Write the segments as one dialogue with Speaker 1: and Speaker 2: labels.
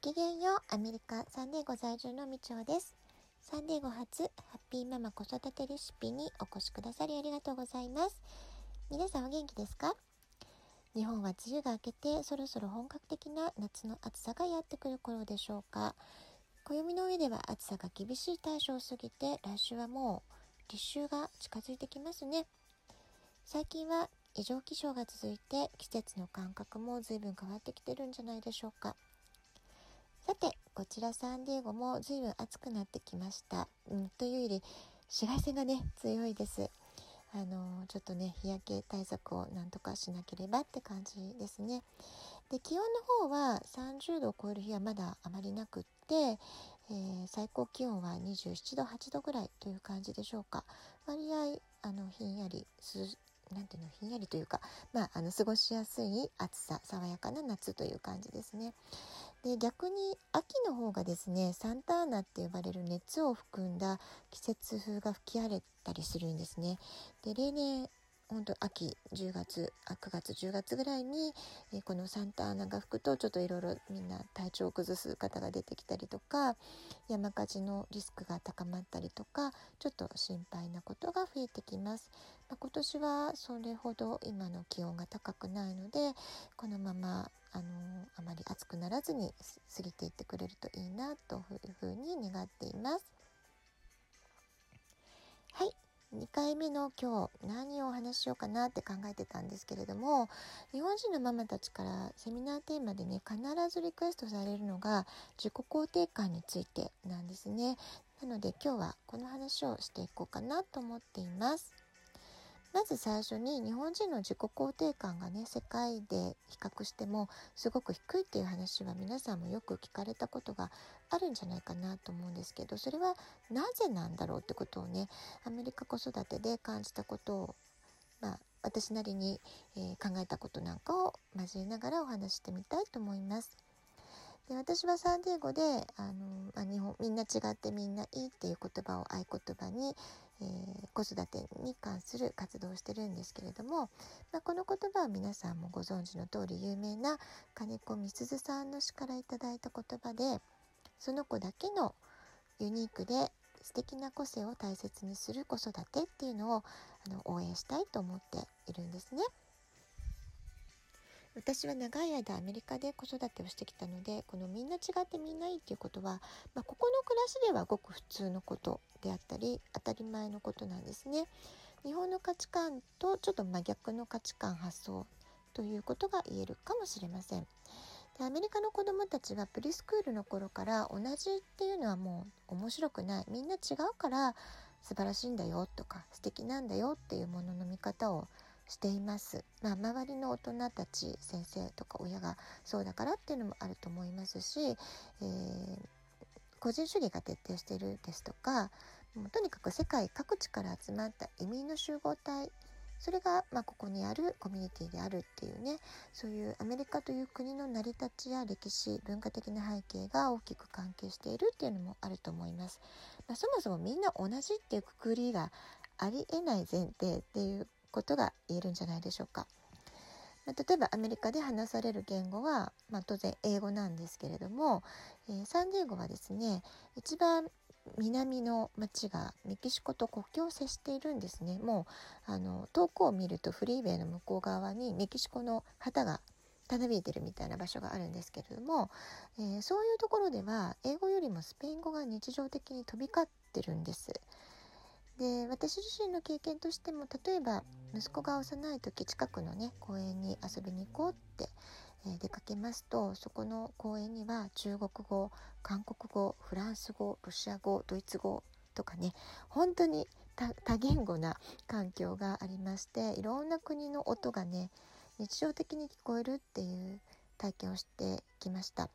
Speaker 1: きげんよう、アメリカ・サンデーゴ在住のみちおです。サンデーゴ初、ハッピーママ子育てレシピにお越しくださりありがとうございます。皆さんお元気ですか？日本は梅雨が明けて、そろそろ本格的な夏の暑さがやってくる頃でしょうか。暦の上では暑さが厳しい対象を過ぎて、来週はもう立秋が近づいてきますね。最近は異常気象が続いて季節の感覚も随分変わってきてるんじゃないでしょうか。さて、こちらサンディエゴも随分暑くなってきました。うん、というより、紫外線がね、強いです。あのちょっとね、日焼け対策をなんとかしなければって感じですね。で、気温の方は30度を超える日はまだあまりなくって、えー、最高気温は27度、8度ぐらいという感じでしょうか。割合、あの、ひんやり、なんていうのひんやりというか、まあ、あの過ごしやすい暑さ爽やかな夏という感じですね。で逆に秋の方がですねサンターナって呼ばれる熱を含んだ季節風が吹き荒れたりするんですね。で例年本当秋10月9月10月ぐらいに、え、このサンタアナが吹くとちょっといろいろみんな体調を崩す方が出てきたりとか山火事のリスクが高まったりとかちょっと心配なことが増えてきます、まあ、今年はそれほど今の気温が高くないのでこのままあのあまり暑くならずに過ぎていってくれるといいなというふうに願っています。はい。2回目の今日何をお話ししようかなって考えてたんですけれども日本人のママたちからセミナーテーマでね必ずリクエストされるのが自己肯定感についてなんですね。なので今日はこの話をしていこうかなと思っています。まず最初に日本人の自己肯定感がね世界で比較してもすごく低いっていう話は皆さんもよく聞かれたことがあるんじゃないかなと思うんですけどそれはなぜなんだろうってことをねアメリカ子育てで感じたことをまあ私なりに、え、考えたことなんかを交えながらお話してみたいと思います。で私はサンディエゴであの、まあ、日本みんな違ってみんないいっていう言葉を合言葉に、えー、子育てに関する活動をしてるんですけれども、まあ、この言葉は皆さんもご存知の通り有名な金子みすずさんの詩から頂いた言葉でその子だけのユニークで素敵な個性を大切にする子育てっていうのをあの応援したいと思っているんですね。私は長い間アメリカで子育てをしてきたのでこのみんな違ってみんないいっていうことは、まあ、ここの暮らしではごく普通のことであったり当たり前のことなんですね。日本の価値観とちょっと真逆の価値観発想ということが言えるかもしれません。でアメリカの子どもたちはプリスクールの頃から同じっていうのはもう面白くないみんな違うから素晴らしいんだよとか素敵なんだよっていうものの見方をしています。まあ、周りの大人たち先生とか親がそうだからっていうのもあると思いますし、えー、個人主義が徹底しているですとかもうとにかく世界各地から集まった移民の集合体それが、まあ、ここにあるコミュニティであるっていうねそういうアメリカという国の成り立ちや歴史文化的な背景が大きく関係しているっていうのもあると思います。まあ、そもそもみんな同じっていうくくりがありえない前提っていうことが言えるんじゃないでしょうか。例えばアメリカで話される言語は、まあ、当然英語なんですけれども、えー、サンディエゴはですね一番南の町がメキシコと国境を接しているんですねもうあの遠くを見るとフリーウェイの向こう側にメキシコの旗がたなびいてるみたいな場所があるんですけれども、えー、そういうところでは英語よりもスペイン語が日常的に飛び交ってるんです。で私自身の経験としても例えば息子が幼い時近くのね公園に遊びに行こうって、えー、出かけますとそこの公園には中国語韓国語フランス語ロシア語ドイツ語とかね本当に多言語な環境がありましていろんな国の音がね日常的に聞こえるっていう体験をしてきました。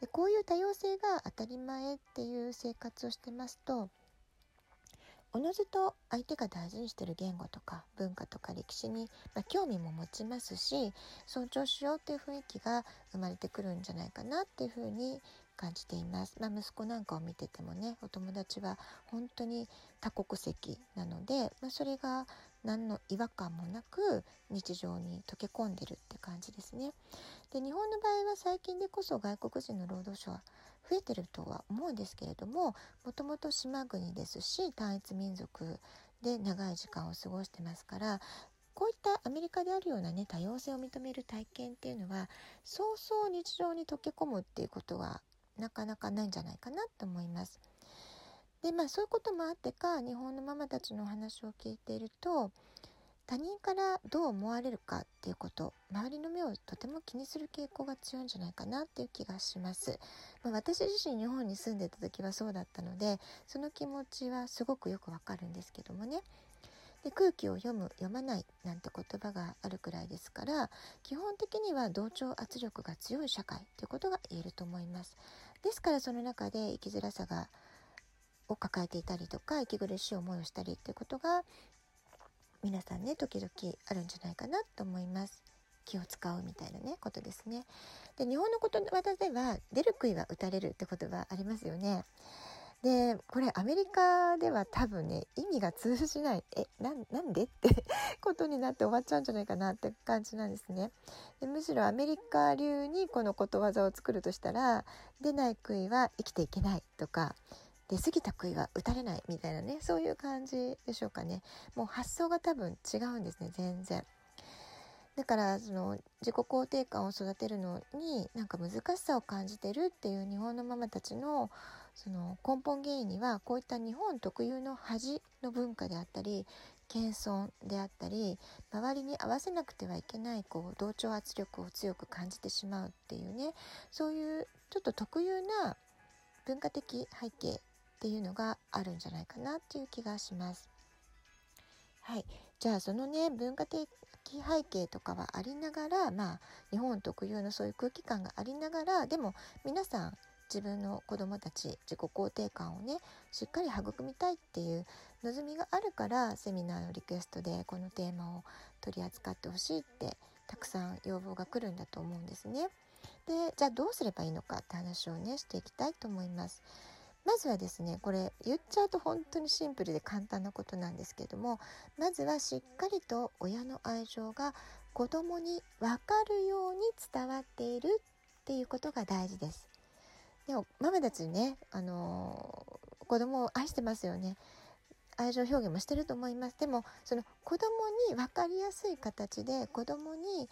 Speaker 1: でこういう多様性が当たり前っていう生活をしてますとおのずと相手が大事にしてる言語とか文化とか歴史に、まあ、興味も持ちますし尊重しようっていう雰囲気が生まれてくるんじゃないかなっていうふうに感じています。まあ、息子なんかを見ててもねお友達は本当に多国籍なので、まあ、それが何の違和感もなく日常に溶け込んでるって感じですね。で日本の場合は最近でこそ外国人の労働者は増えてるとは思うんですけれどももともと島国ですし単一民族で長い時間を過ごしてますからこういったアメリカであるようなね多様性を認める体験っていうのはそうそう日常に溶け込むっていうことはなかなかないんじゃないかなと思います。でまあそういうこともあってか日本のママたちの話を聞いていると他人からどう思われるかっていうこと周りの目をとても気にする傾向が強いんじゃないかなっていう気がします、まあ、私自身日本に住んでた時はそうだったのでその気持ちはすごくよくわかるんですけどもね。で空気を読む読まないなんて言葉があるくらいですから基本的には同調圧力が強い社会ということが言えると思います。ですからその中で生きづらさがを抱えていたりとか息苦しい思いをしたりっていうことが皆さんね時々あるんじゃないかなと思います。気を使うみたいなねことですね。で日本のことわざでは出る杭は打たれるって言葉ありますよね。でこれアメリカでは多分ね意味が通じないえなんでって ことになって終わっちゃうんじゃないかなって感じなんですね。でむしろアメリカ流にこのことわざを作るとしたら出ない杭は生きていけないとか出過ぎた杭は打たれないみたいなねそういう感じでしょうかね。もう発想が多分違うんですね全然。だからその自己肯定感を育てるのになんか難しさを感じてるっていう日本のママたちのその根本原因にはこういった日本特有の恥の文化であったり謙遜であったり周りに合わせなくてはいけないこう同調圧力を強く感じてしまうっていうねそういうちょっと特有な文化的背景っていうのがあるんじゃないかなっていう気がします。はい、じゃあそのね文化的背景とかはありながらまあ日本特有のそういう空気感がありながらでも皆さん自分の子供たち自己肯定感をねしっかり育みたいっていう望みがあるからセミナーのリクエストでこのテーマを取り扱ってほしいってたくさん要望が来るんだと思うんですね。でじゃあどうすればいいのかって話をねしていきたいと思います。まずはですねこれ言っちゃうと本当にシンプルで簡単なことなんですけどもまずはしっかりと親の愛情が子供に分かるように伝わっているっていうことが大事です。でもママたちね、あのー、子供を愛してますよね。愛情表現もしてると思います。でもその子供に分かりやすい形で子供に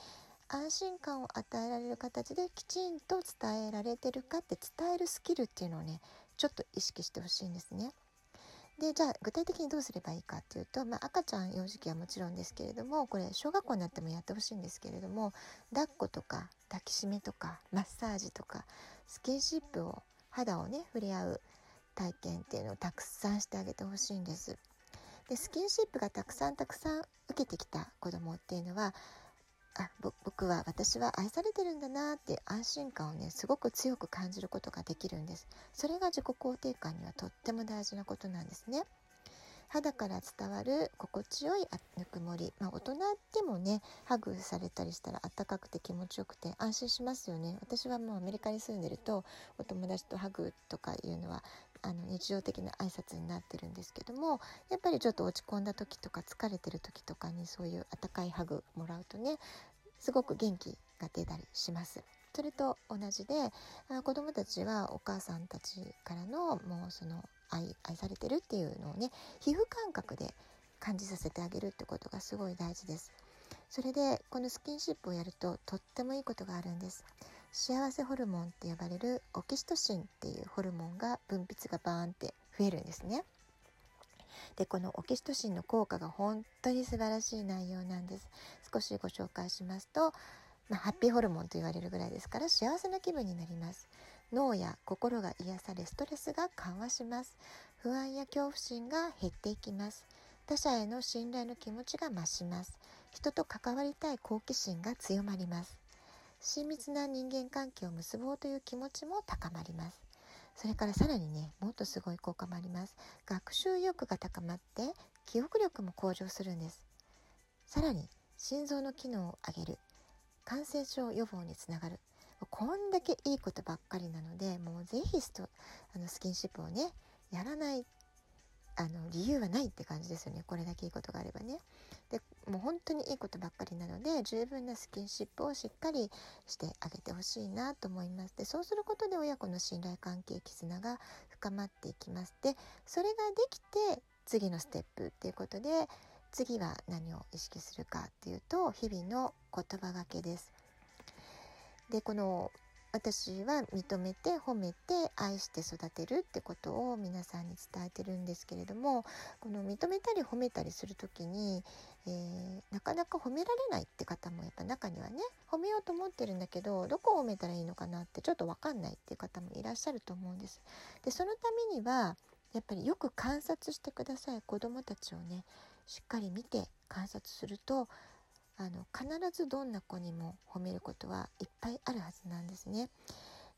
Speaker 1: 安心感を与えられる形できちんと伝えられてるかって伝えるスキルっていうのをねちょっと意識してほしいんですね。でじゃあ具体的にどうすればいいかっていうと、まあ、赤ちゃん幼児期はもちろんですけれどもこれ小学校になってもやってほしいんですけれども抱っことか抱きしめとかマッサージとかスキンシップを肌をね触れ合う体験っていうのをたくさんしてあげてほしいんです。でスキンシップがたくさんたくさん受けてきた子供っていうのはあ僕は私は愛されてるんだなって安心感をねすごく強く感じることができるんです。それが自己肯定感にはとっても大事なことなんですね。肌から伝わる心地よいぬくもり、まあ、大人でもねハグされたりしたらあったかくて気持ちよくて安心しますよね。私はもうアメリカに住んでるとお友達とハグとかいうのはあの日常的な挨拶になってるんですけどもやっぱりちょっと落ち込んだ時とか疲れてる時とかにそういうあったかいハグもらうとねすごく元気が出たりします。それと同じで子どもたちはお母さんたちからのもうその愛愛されてるっていうのをね皮膚感覚で感じさせてあげるってことがすごい大事です。それでこのスキンシップをやるととってもいいことがあるんです。幸せホルモンって呼ばれるオキシトシンっていうホルモンが分泌がバーンって増えるんですね。でこのオキシトシンの効果が本当に素晴らしい内容なんです。少しご紹介しますと、まあ、ハッピーホルモンと言われるぐらいですから幸せな気分になります。脳や心が癒されストレスが緩和します。不安や恐怖心が減っていきます。他者への信頼の気持ちが増します。人と関わりたい好奇心が強まります。親密な人間関係を結ぼうという気持ちも高まります。それからさらにねもっとすごい効果もあります。学習意欲が高まって記憶力も向上するんです。さらに心臓の機能を上げる。感染症予防につながる。こんだけいいことばっかりなのでもうぜひストあのスキンシップをねやらないあの理由はないって感じですよねこれだけいいことがあればね。でもう本当にいいことばっかりなので十分なスキンシップをしっかりしてあげてほしいなと思います。でそうすることで親子の信頼関係絆が深まっていきます。でそれができて次のステップっていうことで次は何を意識するかっていうと日々の言葉がけです。でこの私は認めて褒めて愛して育てるってことを皆さんに伝えてるんですけれどもこの認めたり褒めたりする時に、えー、なかなか褒められないって方もやっぱ中にはね褒めようと思ってるんだけどどこを褒めたらいいのかなってちょっと分かんないっていう方もいらっしゃると思うんです。でそのためにはやっぱりよく観察してください子どもたちをねしっかり見て観察するとあの必ずどんな子にも褒めることはいっぱいあるはずなんですね。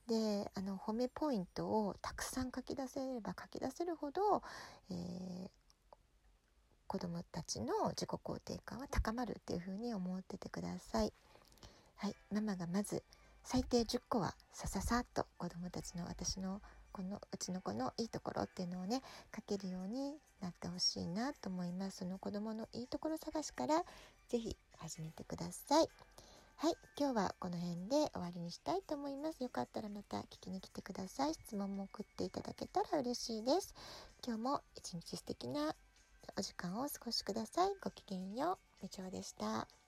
Speaker 1: であの褒めポイントをたくさん書き出せれば書き出せるほど、えー、子どもたちの自己肯定感は高まるっていうふうに思っててください。はい、ママがまず最低10個はさささっと子どもたちの私のこのうちの子のいいところっていうのをね書けるようになってほしいなと思います。その子供のいいところ探しから是非始めてください。はい今日はこの辺で終わりにしたいと思います。よかったらまた聞きに来てください。質問も送っていただけたら嬉しいです。今日も一日素敵なお時間をお過ごしください。ごきげんよう。みちょでした。